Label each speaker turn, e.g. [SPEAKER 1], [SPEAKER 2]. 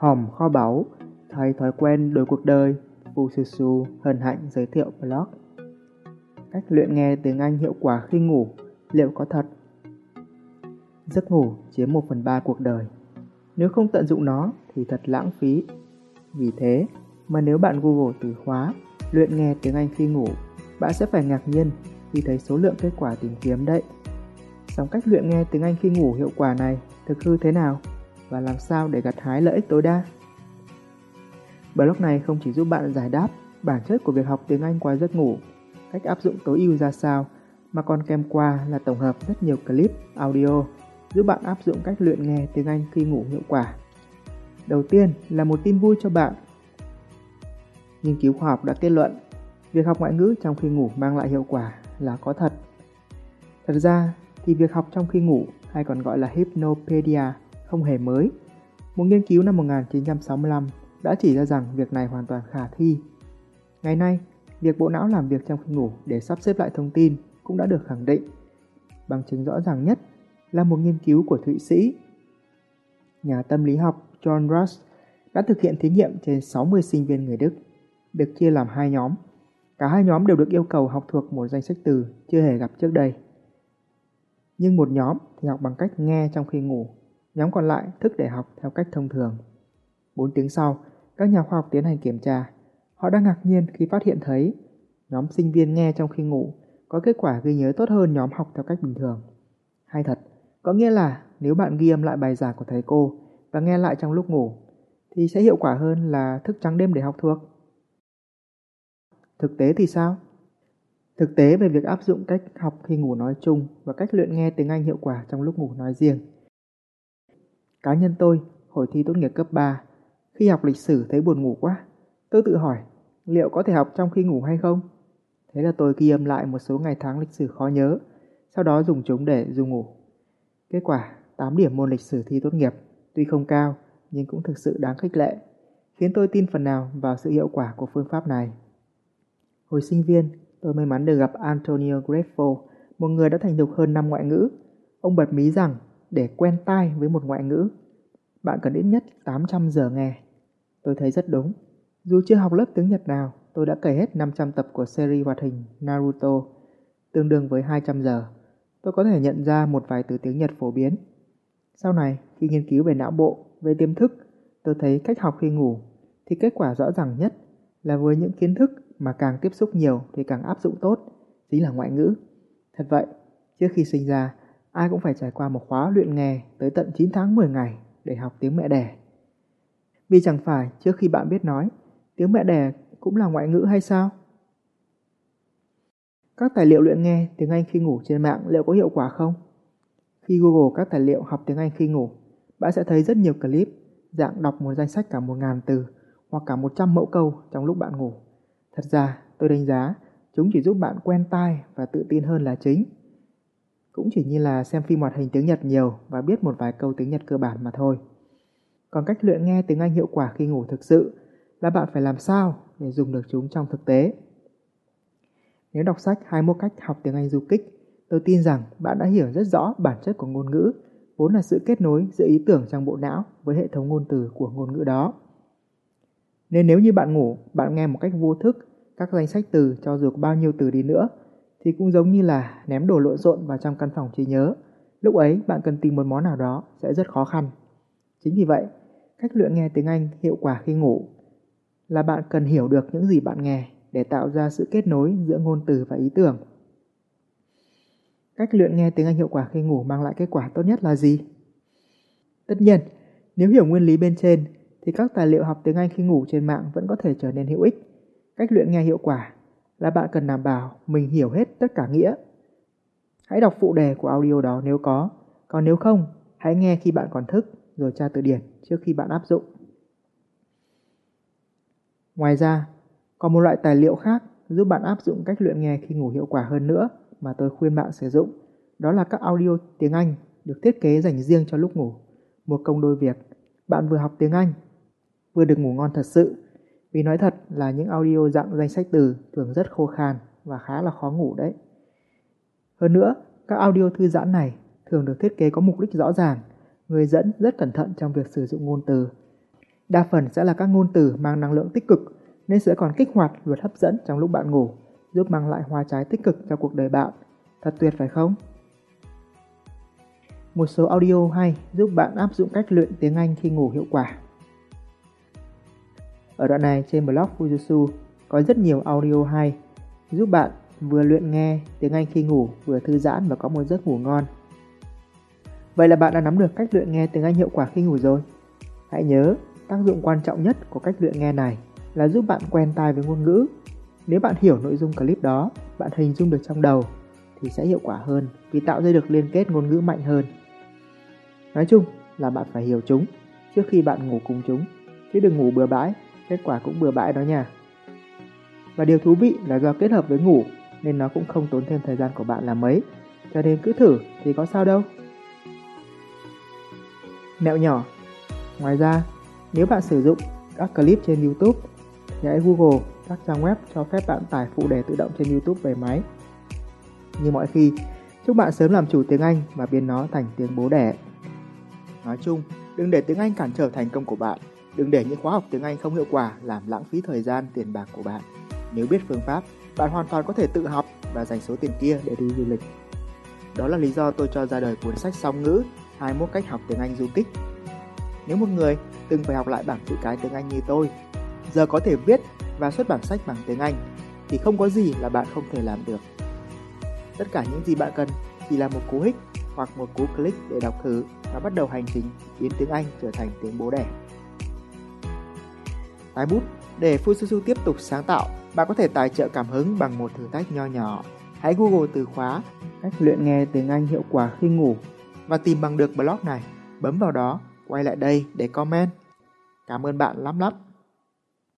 [SPEAKER 1] Hòm kho báu, thay thói quen đổi cuộc đời, Fususu hân hạnh giới thiệu blog. Cách luyện nghe tiếng Anh hiệu quả khi ngủ, liệu có thật? Giấc ngủ chiếm 1 phần 3 cuộc đời. Nếu không tận dụng nó thì thật lãng phí. Vì thế mà nếu bạn Google từ khóa luyện nghe tiếng Anh khi ngủ, bạn sẽ phải ngạc nhiên khi thấy số lượng kết quả tìm kiếm đấy. Song cách luyện nghe tiếng Anh khi ngủ hiệu quả này thực hư thế nào và làm sao để gặt hái lợi ích tối đa? Blog này không chỉ giúp bạn giải đáp bản chất của việc học tiếng Anh qua giấc ngủ, cách áp dụng tối ưu ra sao, mà còn kèm qua là tổng hợp rất nhiều clip, audio giúp bạn áp dụng cách luyện nghe tiếng Anh khi ngủ hiệu quả. Đầu tiên là một tin vui cho bạn. Nghiên cứu khoa học đã kết luận, việc học ngoại ngữ trong khi ngủ mang lại hiệu quả là có thật. Thật ra thì việc học trong khi ngủ hay còn gọi là hypnopedia không hề mới. Một nghiên cứu năm 1965 đã chỉ ra rằng việc này hoàn toàn khả thi. Ngày nay, việc bộ não làm việc trong khi ngủ để sắp xếp lại thông tin cũng đã được khẳng định. Bằng chứng rõ ràng nhất là một nghiên cứu của Thụy Sĩ. Nhà tâm lý học John Rush đã thực hiện thí nghiệm trên 60 sinh viên người Đức, được chia làm hai nhóm. Cả hai nhóm đều được yêu cầu học thuộc một danh sách từ chưa hề gặp trước đây. Nhưng một nhóm thì học bằng cách nghe trong khi ngủ, nhóm còn lại thức để học theo cách thông thường. 4 tiếng sau, các nhà khoa học tiến hành kiểm tra. Họ đang ngạc nhiên khi phát hiện thấy nhóm sinh viên nghe trong khi ngủ có kết quả ghi nhớ tốt hơn nhóm học theo cách bình thường. Hay thật, có nghĩa là nếu bạn ghi âm lại bài giảng của thầy cô và nghe lại trong lúc ngủ thì sẽ hiệu quả hơn là thức trắng đêm để học thuộc. Thực tế thì sao? Thực tế về việc áp dụng cách học khi ngủ nói chung và cách luyện nghe tiếng Anh hiệu quả trong lúc ngủ nói riêng. Cá nhân tôi, hồi thi tốt nghiệp cấp 3, khi học lịch sử thấy buồn ngủ quá, tôi tự hỏi liệu có thể học trong khi ngủ hay không? Thế là tôi ghi âm lại một số ngày tháng lịch sử khó nhớ, sau đó dùng chúng để dùng ngủ. Kết quả 8 điểm môn lịch sử thi tốt nghiệp, tuy không cao nhưng cũng thực sự đáng khích lệ, khiến tôi tin phần nào vào sự hiệu quả của phương pháp này. Hồi sinh viên, tôi may mắn được gặp Antonio Greffo, một người đã thành thục hơn năm ngoại ngữ. Ông bật mí rằng để quen tai với một ngoại ngữ, bạn cần ít nhất 800 giờ nghe. Tôi thấy rất đúng. Dù chưa học lớp tiếng Nhật nào, tôi đã cày hết 500 tập của series hoạt hình Naruto, tương đương với 200 giờ. Tôi có thể nhận ra một vài từ tiếng Nhật phổ biến. Sau này, khi nghiên cứu về não bộ, về tiềm thức, tôi thấy cách học khi ngủ thì kết quả rõ ràng nhất là với những kiến thức mà càng tiếp xúc nhiều thì càng áp dụng tốt, chính là ngoại ngữ. Thật vậy, trước khi sinh ra, ai cũng phải trải qua một khóa luyện nghe tới tận 9 tháng 10 ngày để học tiếng mẹ đẻ. Vì chẳng phải trước khi bạn biết nói, tiếng mẹ đẻ cũng là ngoại ngữ hay sao? Các tài liệu luyện nghe tiếng Anh khi ngủ trên mạng liệu có hiệu quả không? Khi Google các tài liệu học tiếng Anh khi ngủ, bạn sẽ thấy rất nhiều clip dạng đọc một danh sách cả 1.000 từ hoặc cả 100 mẫu câu trong lúc bạn ngủ. Thật ra, tôi đánh giá chúng chỉ giúp bạn quen tai và tự tin hơn là chính. Cũng chỉ như là xem phim hoạt hình tiếng Nhật nhiều và biết một vài câu tiếng Nhật cơ bản mà thôi. Còn cách luyện nghe tiếng Anh hiệu quả khi ngủ thực sự là bạn phải làm sao để dùng được chúng trong thực tế. Nếu đọc sách 21 cách học tiếng Anh du kích, tôi tin rằng bạn đã hiểu rất rõ bản chất của ngôn ngữ, vốn là sự kết nối giữa ý tưởng trong bộ não với hệ thống ngôn từ của ngôn ngữ đó. Nên nếu như bạn ngủ, bạn nghe một cách vô thức các danh sách từ cho dù có bao nhiêu từ đi nữa thì cũng giống như là ném đồ lộn xộn vào trong căn phòng trí nhớ. Lúc ấy bạn cần tìm một món nào đó sẽ rất khó khăn. Chính vì vậy, cách luyện nghe tiếng Anh hiệu quả khi ngủ là bạn cần hiểu được những gì bạn nghe để tạo ra sự kết nối giữa ngôn từ và ý tưởng. Cách luyện nghe tiếng Anh hiệu quả khi ngủ mang lại kết quả tốt nhất là gì? Tất nhiên, nếu hiểu nguyên lý bên trên thì các tài liệu học tiếng Anh khi ngủ trên mạng vẫn có thể trở nên hữu ích. Cách luyện nghe hiệu quả là bạn cần đảm bảo mình hiểu hết tất cả nghĩa. Hãy đọc phụ đề của audio đó nếu có, còn nếu không, hãy nghe khi bạn còn thức rồi tra từ điển trước khi bạn áp dụng. Ngoài ra, còn một loại tài liệu khác giúp bạn áp dụng cách luyện nghe khi ngủ hiệu quả hơn nữa mà tôi khuyên bạn sử dụng. Đó là các audio tiếng Anh được thiết kế dành riêng cho lúc ngủ. Một công đôi việc, bạn vừa học tiếng Anh, vừa được ngủ ngon thật sự. Vì nói thật là những audio dạng danh sách từ thường rất khô khan và khá là khó ngủ đấy. Hơn nữa, các audio thư giãn này thường được thiết kế có mục đích rõ ràng, người dẫn rất cẩn thận trong việc sử dụng ngôn từ. Đa phần sẽ là các ngôn từ mang năng lượng tích cực nên sẽ còn kích hoạt luật hấp dẫn trong lúc bạn ngủ, giúp mang lại hoa trái tích cực cho cuộc đời bạn. Thật tuyệt phải không? Một số audio hay giúp bạn áp dụng cách luyện tiếng Anh khi ngủ hiệu quả. Ở đoạn này trên blog Fujitsu có rất nhiều audio hay giúp bạn vừa luyện nghe tiếng Anh khi ngủ, vừa thư giãn và có một giấc ngủ ngon. Vậy là bạn đã nắm được cách luyện nghe tiếng Anh hiệu quả khi ngủ rồi. Hãy nhớ, tác dụng quan trọng nhất của cách luyện nghe này là giúp bạn quen tai với ngôn ngữ. Nếu bạn hiểu nội dung clip đó, bạn hình dung được trong đầu thì sẽ hiệu quả hơn vì tạo ra được liên kết ngôn ngữ mạnh hơn. Nói chung là bạn phải hiểu chúng trước khi bạn ngủ cùng chúng, chứ đừng ngủ bừa bãi, kết quả cũng bừa bãi đó nha. Và điều thú vị là do kết hợp với ngủ nên nó cũng không tốn thêm thời gian của bạn là mấy, cho nên cứ thử thì có sao đâu. Mẹo nhỏ Ngoài ra, nếu bạn sử dụng các clip trên YouTube thì hãy Google các trang web cho phép bạn tải phụ đề tự động trên YouTube về máy. Như mọi khi, chúc bạn sớm làm chủ tiếng Anh và biến nó thành tiếng bố đẻ. Nói chung, đừng để tiếng Anh cản trở thành công của bạn. Đừng để những khóa học tiếng Anh không hiệu quả làm lãng phí thời gian, tiền bạc của bạn. Nếu biết phương pháp, bạn hoàn toàn có thể tự học và dành số tiền kia để đi du lịch. Đó là lý do tôi cho ra đời cuốn sách song ngữ 21 cách học tiếng Anh du kích. Nếu một người từng phải học lại bảng chữ cái tiếng Anh như tôi, giờ có thể viết và xuất bản sách bằng tiếng Anh, thì không có gì là bạn không thể làm được. Tất cả những gì bạn cần chỉ là một cú hích hoặc một cú click để đọc thử và bắt đầu hành trình biến tiếng Anh trở thành tiếng bố đẻ. Tái bút Để Fususu tiếp tục sáng tạo, bạn có thể tài trợ cảm hứng bằng một thử thách nho nhỏ. Hãy Google từ khóa cách luyện nghe tiếng Anh hiệu quả khi ngủ và tìm bằng được blog này. Bấm vào đó, quay lại đây để comment. Cảm ơn bạn lắm lắm.